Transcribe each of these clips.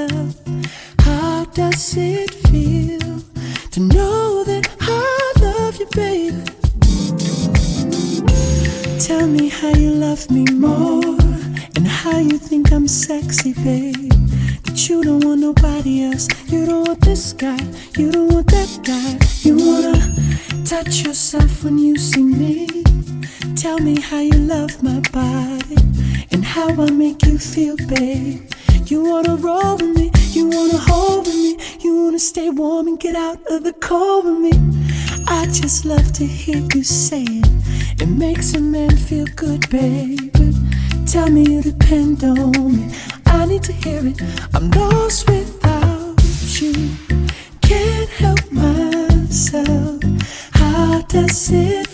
myself. How does it feel to know that I love you, baby? Tell me how you love me more and how you think I'm sexy, babe. That you don't want nobody else. You don't want this guy. You don't want that guy. You wanna touch yourself when you see me. Tell me how you love my body and how I make you feel, babe. You wanna roll with me. You wanna hold with me. You wanna stay warm and get out of the cold with me. I just love to hear you say it. It makes a man feel good, baby. Tell me you depend on me. I need to hear it. I'm lost without you. Can't help myself. How does it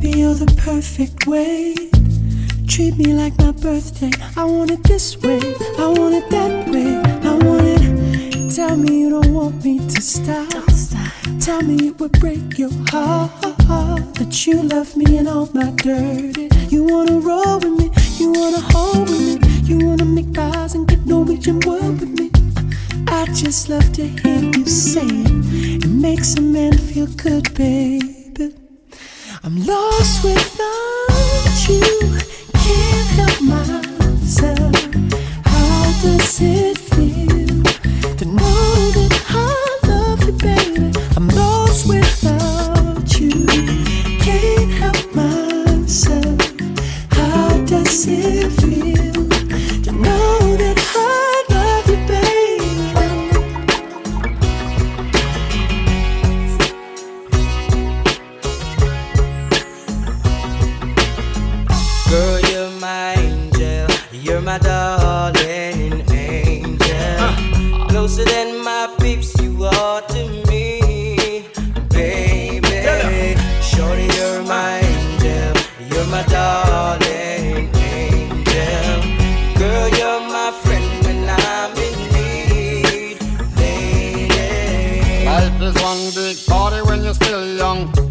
Baby, you're the perfect weight. Treat me like my birthday. I want it this way. I want it that way. I want it. Tell me you don't want me to stop. Don't stop. Tell me it would break your heart that you love me and all my dirty. You wanna roll with me. You wanna hold with me. You wanna make eyes and get Norwegian word with me. I just love to hear you say it. It makes a man feel good, baby. I'm lost without you. Can't help myself. How does it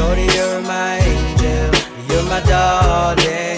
Shorty, you're my angel. You're my darling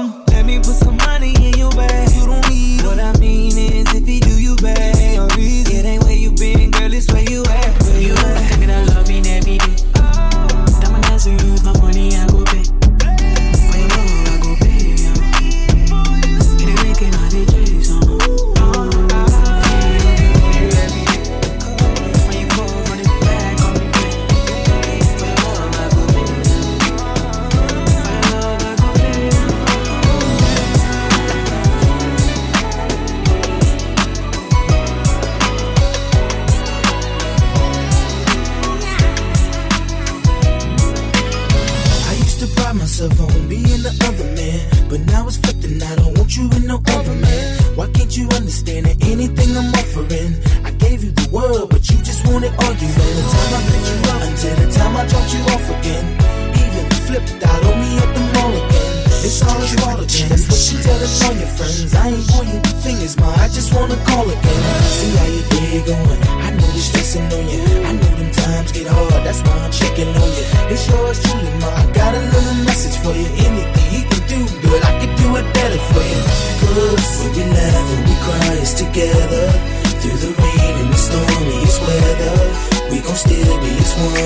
should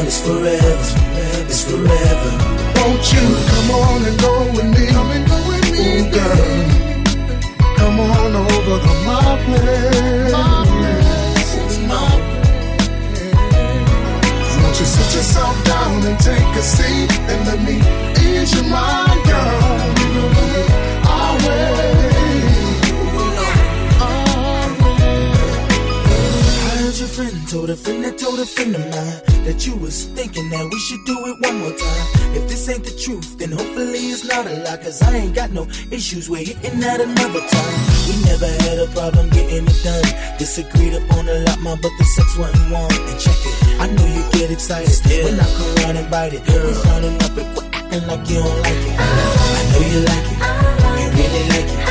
as. It's forever. It's forever. Won't you come on and go with me? Come and go with me, Ooh, girl. Come on over to my place. My place. My Won't you sit yourself down and take a seat and let me ease your mind, girl? I'll wait. I heard your friend told a friend that told a friend of mine that you was thinking that we should do it one more time. If this ain't the truth, then hopefully it's not a lie. Cause I ain't got no issues with hitting that another time. We never had a problem getting it done. Disagreed upon a lot, my but the sex wasn't one. And check it, I know you get excited when I come around and bite it. We frowning up and quit acting like you don't like it. I know you like it, you really like it.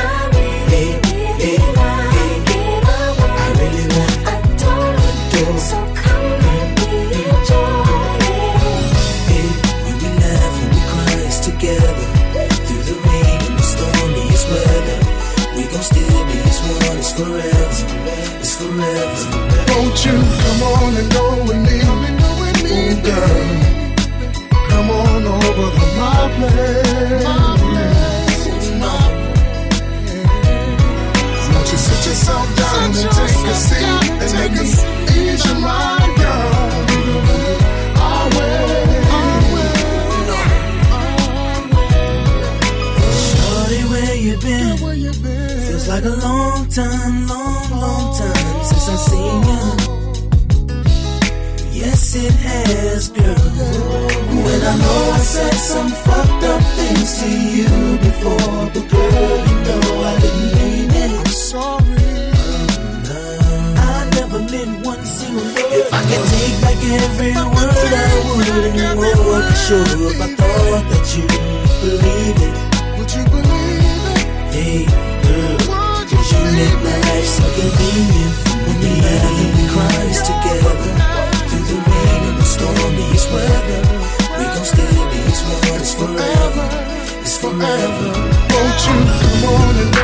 Hey, hey, hey, It's forever. It's forever. Won't you come on and go with me? Go with me, Ooh, girl. Come on over to my place. My place. Won't you sit yourself down and take a seat like a long time, long, long time since I've seen you. Yes, it has, girl. When I know I said some fucked up things to you before, but girl, you know I didn't mean it. I'm sorry. I never meant one single word. If I could take back every word, I would. And you know for sure if I thought that you believe it. Make believe my it? life so convenient. When we laugh and we cry together. Through the rain and the stormiest weather, we gon' as one. It's forever. It's forever. Won't you come on and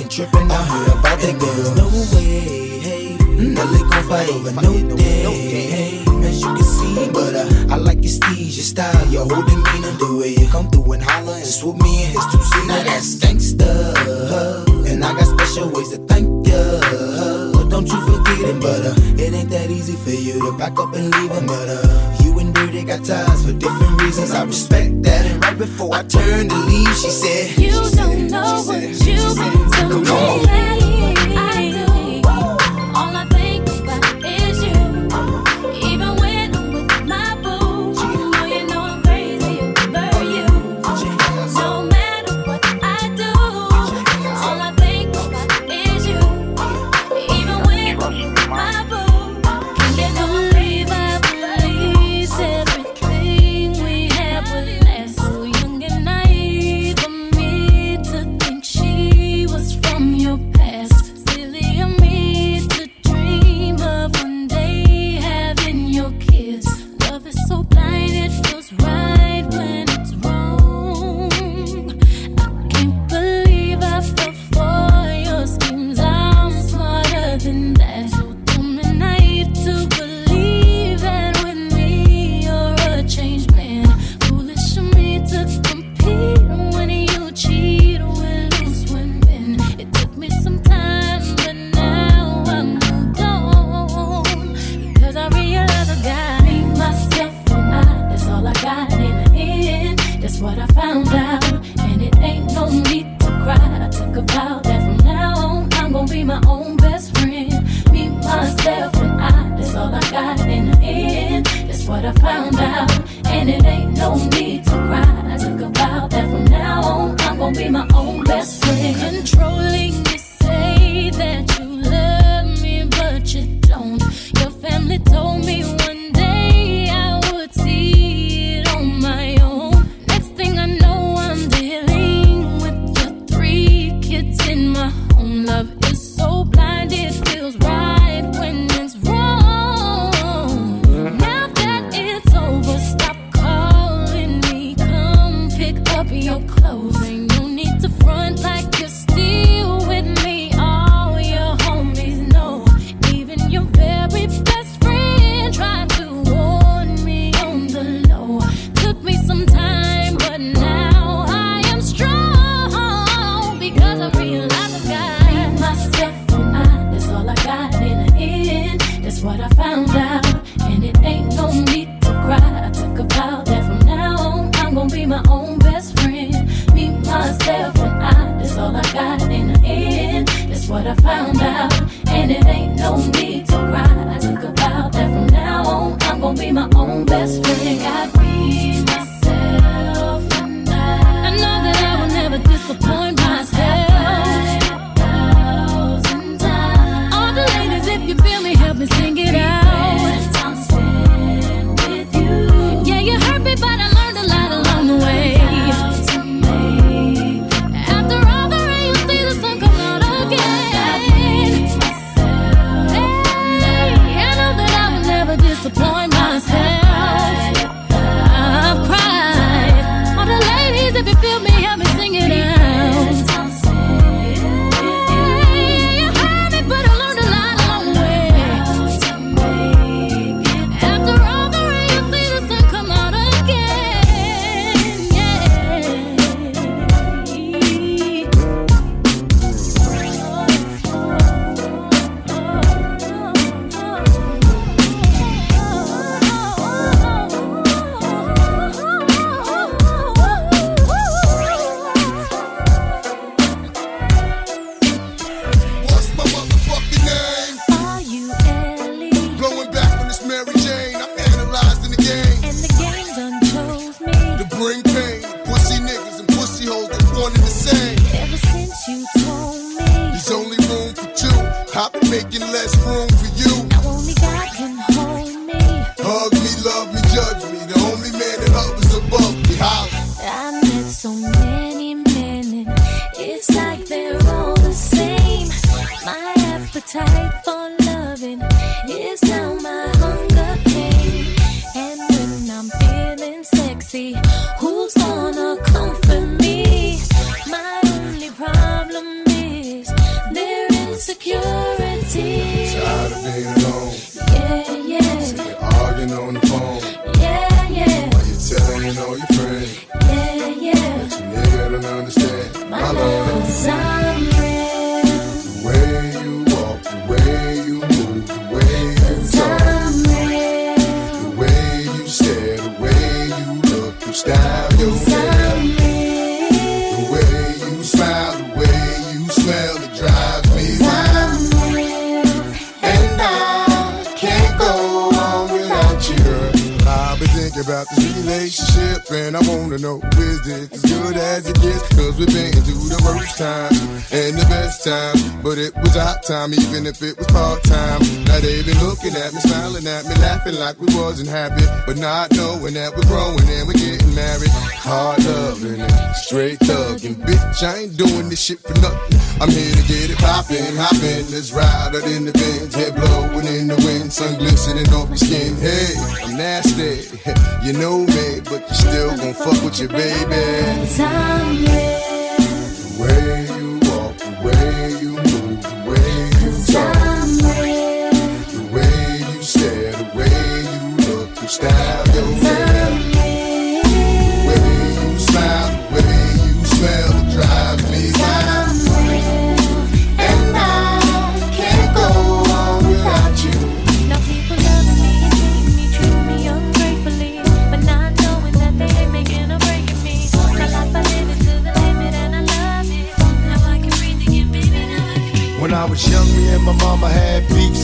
N- start acting trippin'. I heard about the girls. No way, hey. Mm, Nelly gon' fight over no day, what I found out, and it ain't no need to cry. that's from Is this as good as it gets? Cause we've been through the worst time and the best time. But it was our time even if it was part time. Now they been looking at me, smiling at me, laughing like we wasn't happy. But not knowing that we're growing and we're getting married. Hard loving and straight thugging. Bitch, I ain't doing this shit for nothing. I'm here to get it poppin', hoppin'. Let's ride out in the Benz, head blowin' in the wind, sun glistening off your skin. Hey, I'm nasty, you know me, but you still gon' fuck with your baby. I'm real. The way you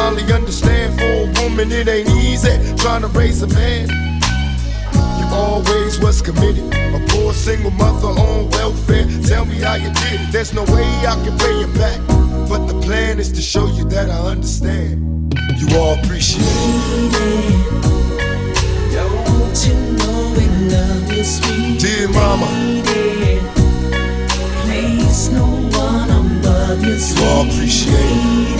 I finally understand for a woman it ain't easy trying to raise a man. You always was committed. A poor single mother on welfare. Tell me how you did it. There's no way I can pay you back. But the plan is to show you that I understand. You all appreciate it. Don't you know we love you, sweet Dear mama? Place no one above you, you all appreciate it.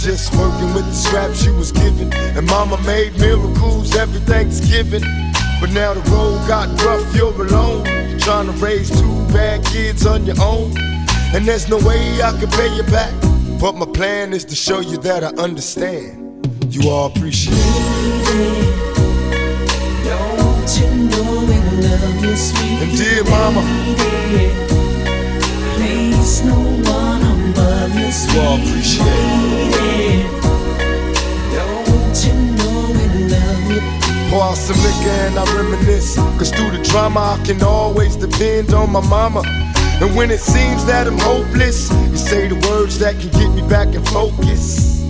Just working with the scraps you was given. And mama made miracles every Thanksgiving. But now the road got rough, you're alone. You're trying to raise two bad kids on your own. And there's no way I can pay you back. But my plan is to show you that I understand. You all appreciate it. You know we love you, sweet And dear mama, lady? Place no one above you, you all appreciate it. Drama, I can always depend on my mama. And when it seems that I'm hopeless, you say the words that can get me back in focus.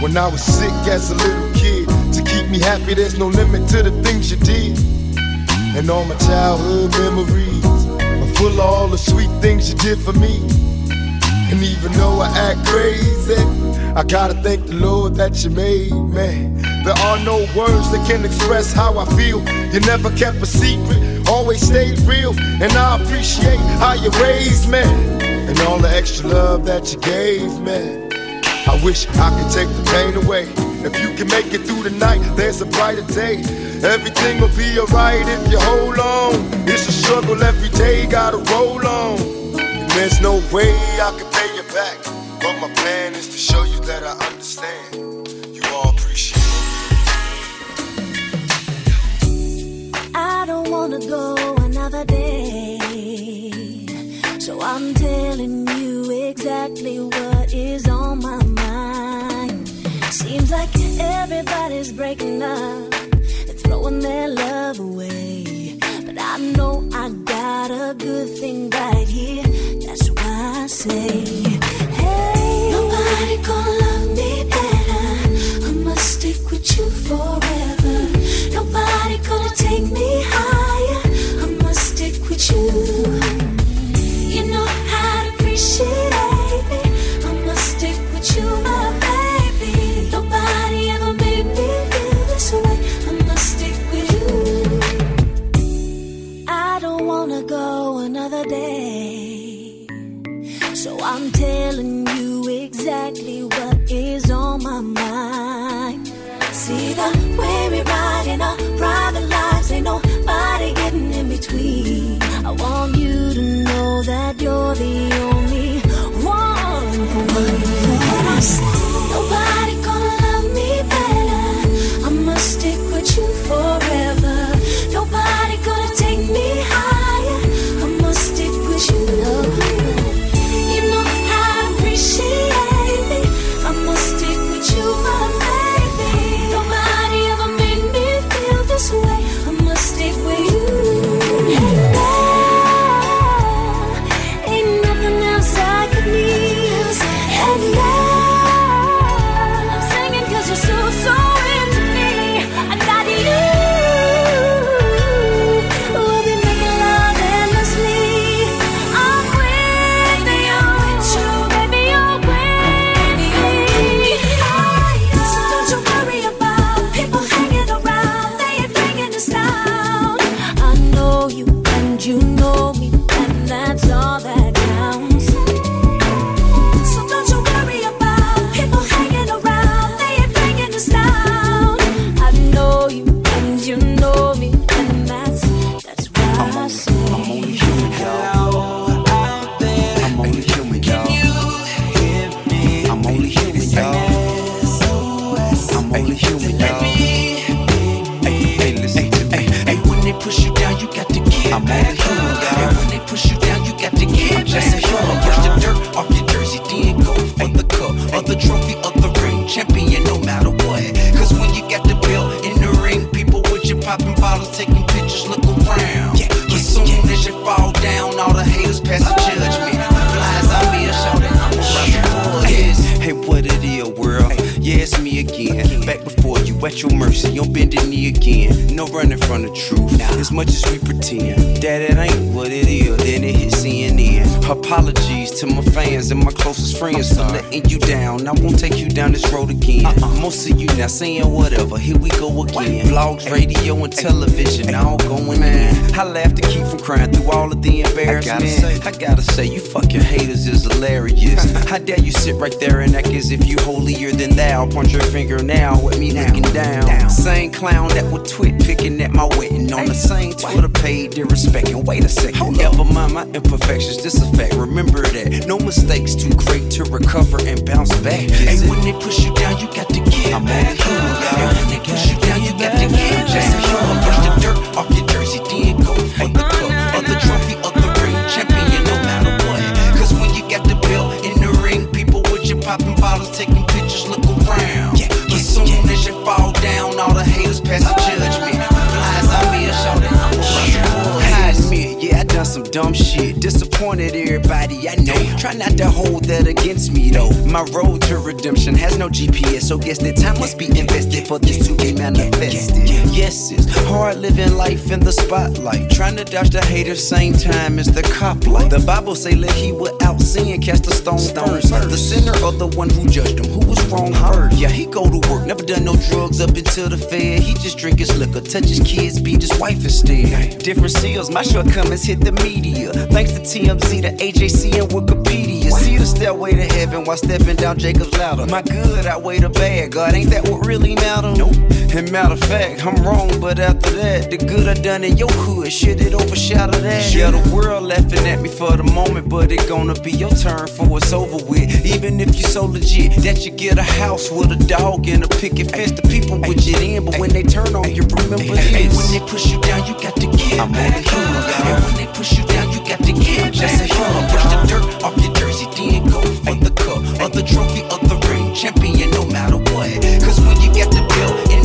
When I was sick as a little kid, to keep me happy, there's no limit to the things you did. And all my childhood memories are full of all the sweet things you did for me. And even though I act crazy, I gotta thank the Lord that you made me. There are no words that can express how I feel. You never kept a secret, always stayed real. And I appreciate how you raised me. And all the extra love that you gave me. I wish I could take the pain away. If you can make it through the night, there's a brighter day. Everything will be alright if you hold on. It's a struggle every day, gotta roll on. You there's no way I can pay you back. But my plan is to show you that I understand. Don't wanna go another day. So I'm telling you exactly what is on my mind. Seems like everybody's breaking up and throwing their love away. But I know I got a good thing right here. That's why I say, hey, nobody gonna love me better. I must stick with you forever. Nobody gonna take me higher. You. You know how to appreciate at your mercy, on bended knee again. No running from the truth. As much as we pretend that it ain't what it is, then it hits CNN. Apologies to my fans and my closest friends for letting you down. I won't take you down this road again. Uh-uh. Most of you now saying whatever. Here we go again. Vlogs, radio, and television all going in. I laugh to keep from crying through all of the embarrassment. I gotta say, I gotta say you fucking haters is hilarious. How dare you sit right there and act as if you holier than thou? Point your finger now at me looking down. Same clown that would twit picking at my wedding on the same Twitter page, disrespecting. Wait a second, never mind my imperfections. This a fact. Remember that no mistakes too great to recover and bounce back. Hey, when they push you down, you got to get I'm back. And when they push you down, you got to get a human. Brush the dirt off your jersey, then go for the cup or the trophy or the ring. Champion, no matter what. Cause when you got the belt in the ring, people with you popping bottles, taking pictures, look around. But soon as you fall down, all the haters pass the judgment. Flies out me a shout I admit, yeah, I done some dumb shit. Disappointed I know. Try not to hold that against me though. My road to redemption has no GPS, so guess that time must be invested for this to be manifested. Yes, it's hard living life in the spotlight. Trying to dodge the haters same time as the cop light. The Bible say let he without sin cast a stone first. The sinner or the one who judged him, who was wrong first. Yeah, he go to work, never done no drugs up until the fair. He just drink his liquor, touch his kids, beat his wife instead. Different seals, my shortcomings hit the media. Thanks to TMZ, the AJC, and Wikipedia. See the stairway to heaven while stepping down Jacob's ladder. My good outweigh the bad, God, ain't that what really matter? Nope. And matter of fact, I'm wrong, but after that, the good I done in your hood, shit, it overshadowed that. Yeah, the world laughing at me for the moment, but it gonna be your turn for it's over with. Even if you so legit that you get a house with a dog and a picket fence, the people would get in, but when they turn on you, remember this. When they push you down, you got to give I'm back. And when they push you down, you got to give Just a human. Brush the dirt off your jersey, then go for the cup, or the trophy, or the ring, champion, no matter what. Cause when you get the belt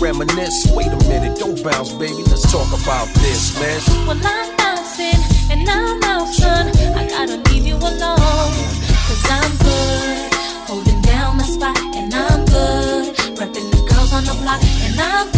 reminisce. Wait a minute, don't bounce, baby. Let's talk about this, man. Well, I'm bouncing, and now, son, I gotta leave you alone. Cause I'm good, holding down my spot, and I'm good. Repping the girls on the block, and I'm good.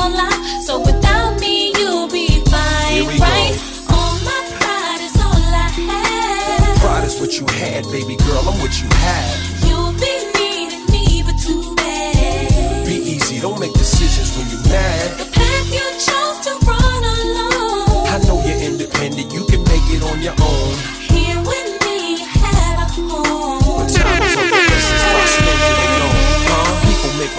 won't lie. So without me, you'll be fine, right? Go. All my pride is all I have. Pride is what you had, baby girl. I'm what you have. You'll be needing me, but too bad. Be easy. Don't make decisions when you're mad. The path you chose to run alone. I know you're independent. You can make it on your own.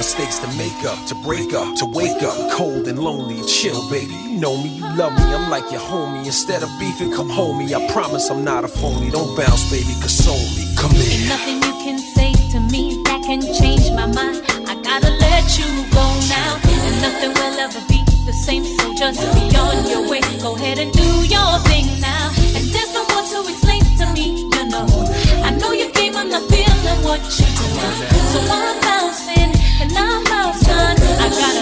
Mistakes to make up, to break up, to wake up cold and lonely. Chill, baby. You know me, you love me. I'm like your homie. Instead of beefing, come home me. I promise I'm not a phony. Don't bounce, baby, console me. Come Ain't here. nothing you can say to me that can change my mind. I gotta let you go now, and nothing will ever be the same. So just be on your way. Go ahead and do your thing now. And there's no more to explain to me. You know, I know your game. I'm not feeling what you do. So I'm bouncing Pride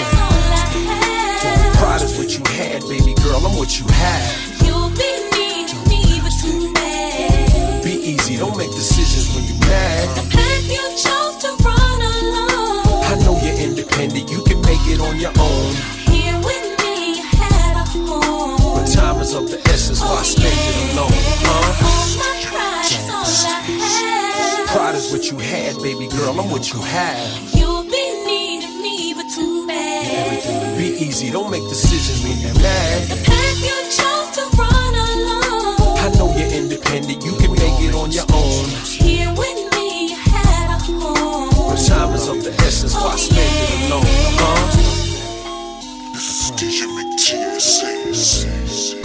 is all I have. Pride is what you had, baby girl. I'm what you have. You'll be needing me, but too bad. Be easy, don't make decisions when you're mad. path you chose to run alone. I know you're independent, you can make it on your own. Here with me, you had a home. But time is of the essence, why oh, spend it alone? girl, I'm what you have. You've been needing me, but too bad. Be easy, don't make decisions when you're mad. The path you chose to run alone. I know you're independent, you can make it on your own. Here with me, you had a home. But time is of the essence, why oh, spend it alone? Huh? This is DJ McTears.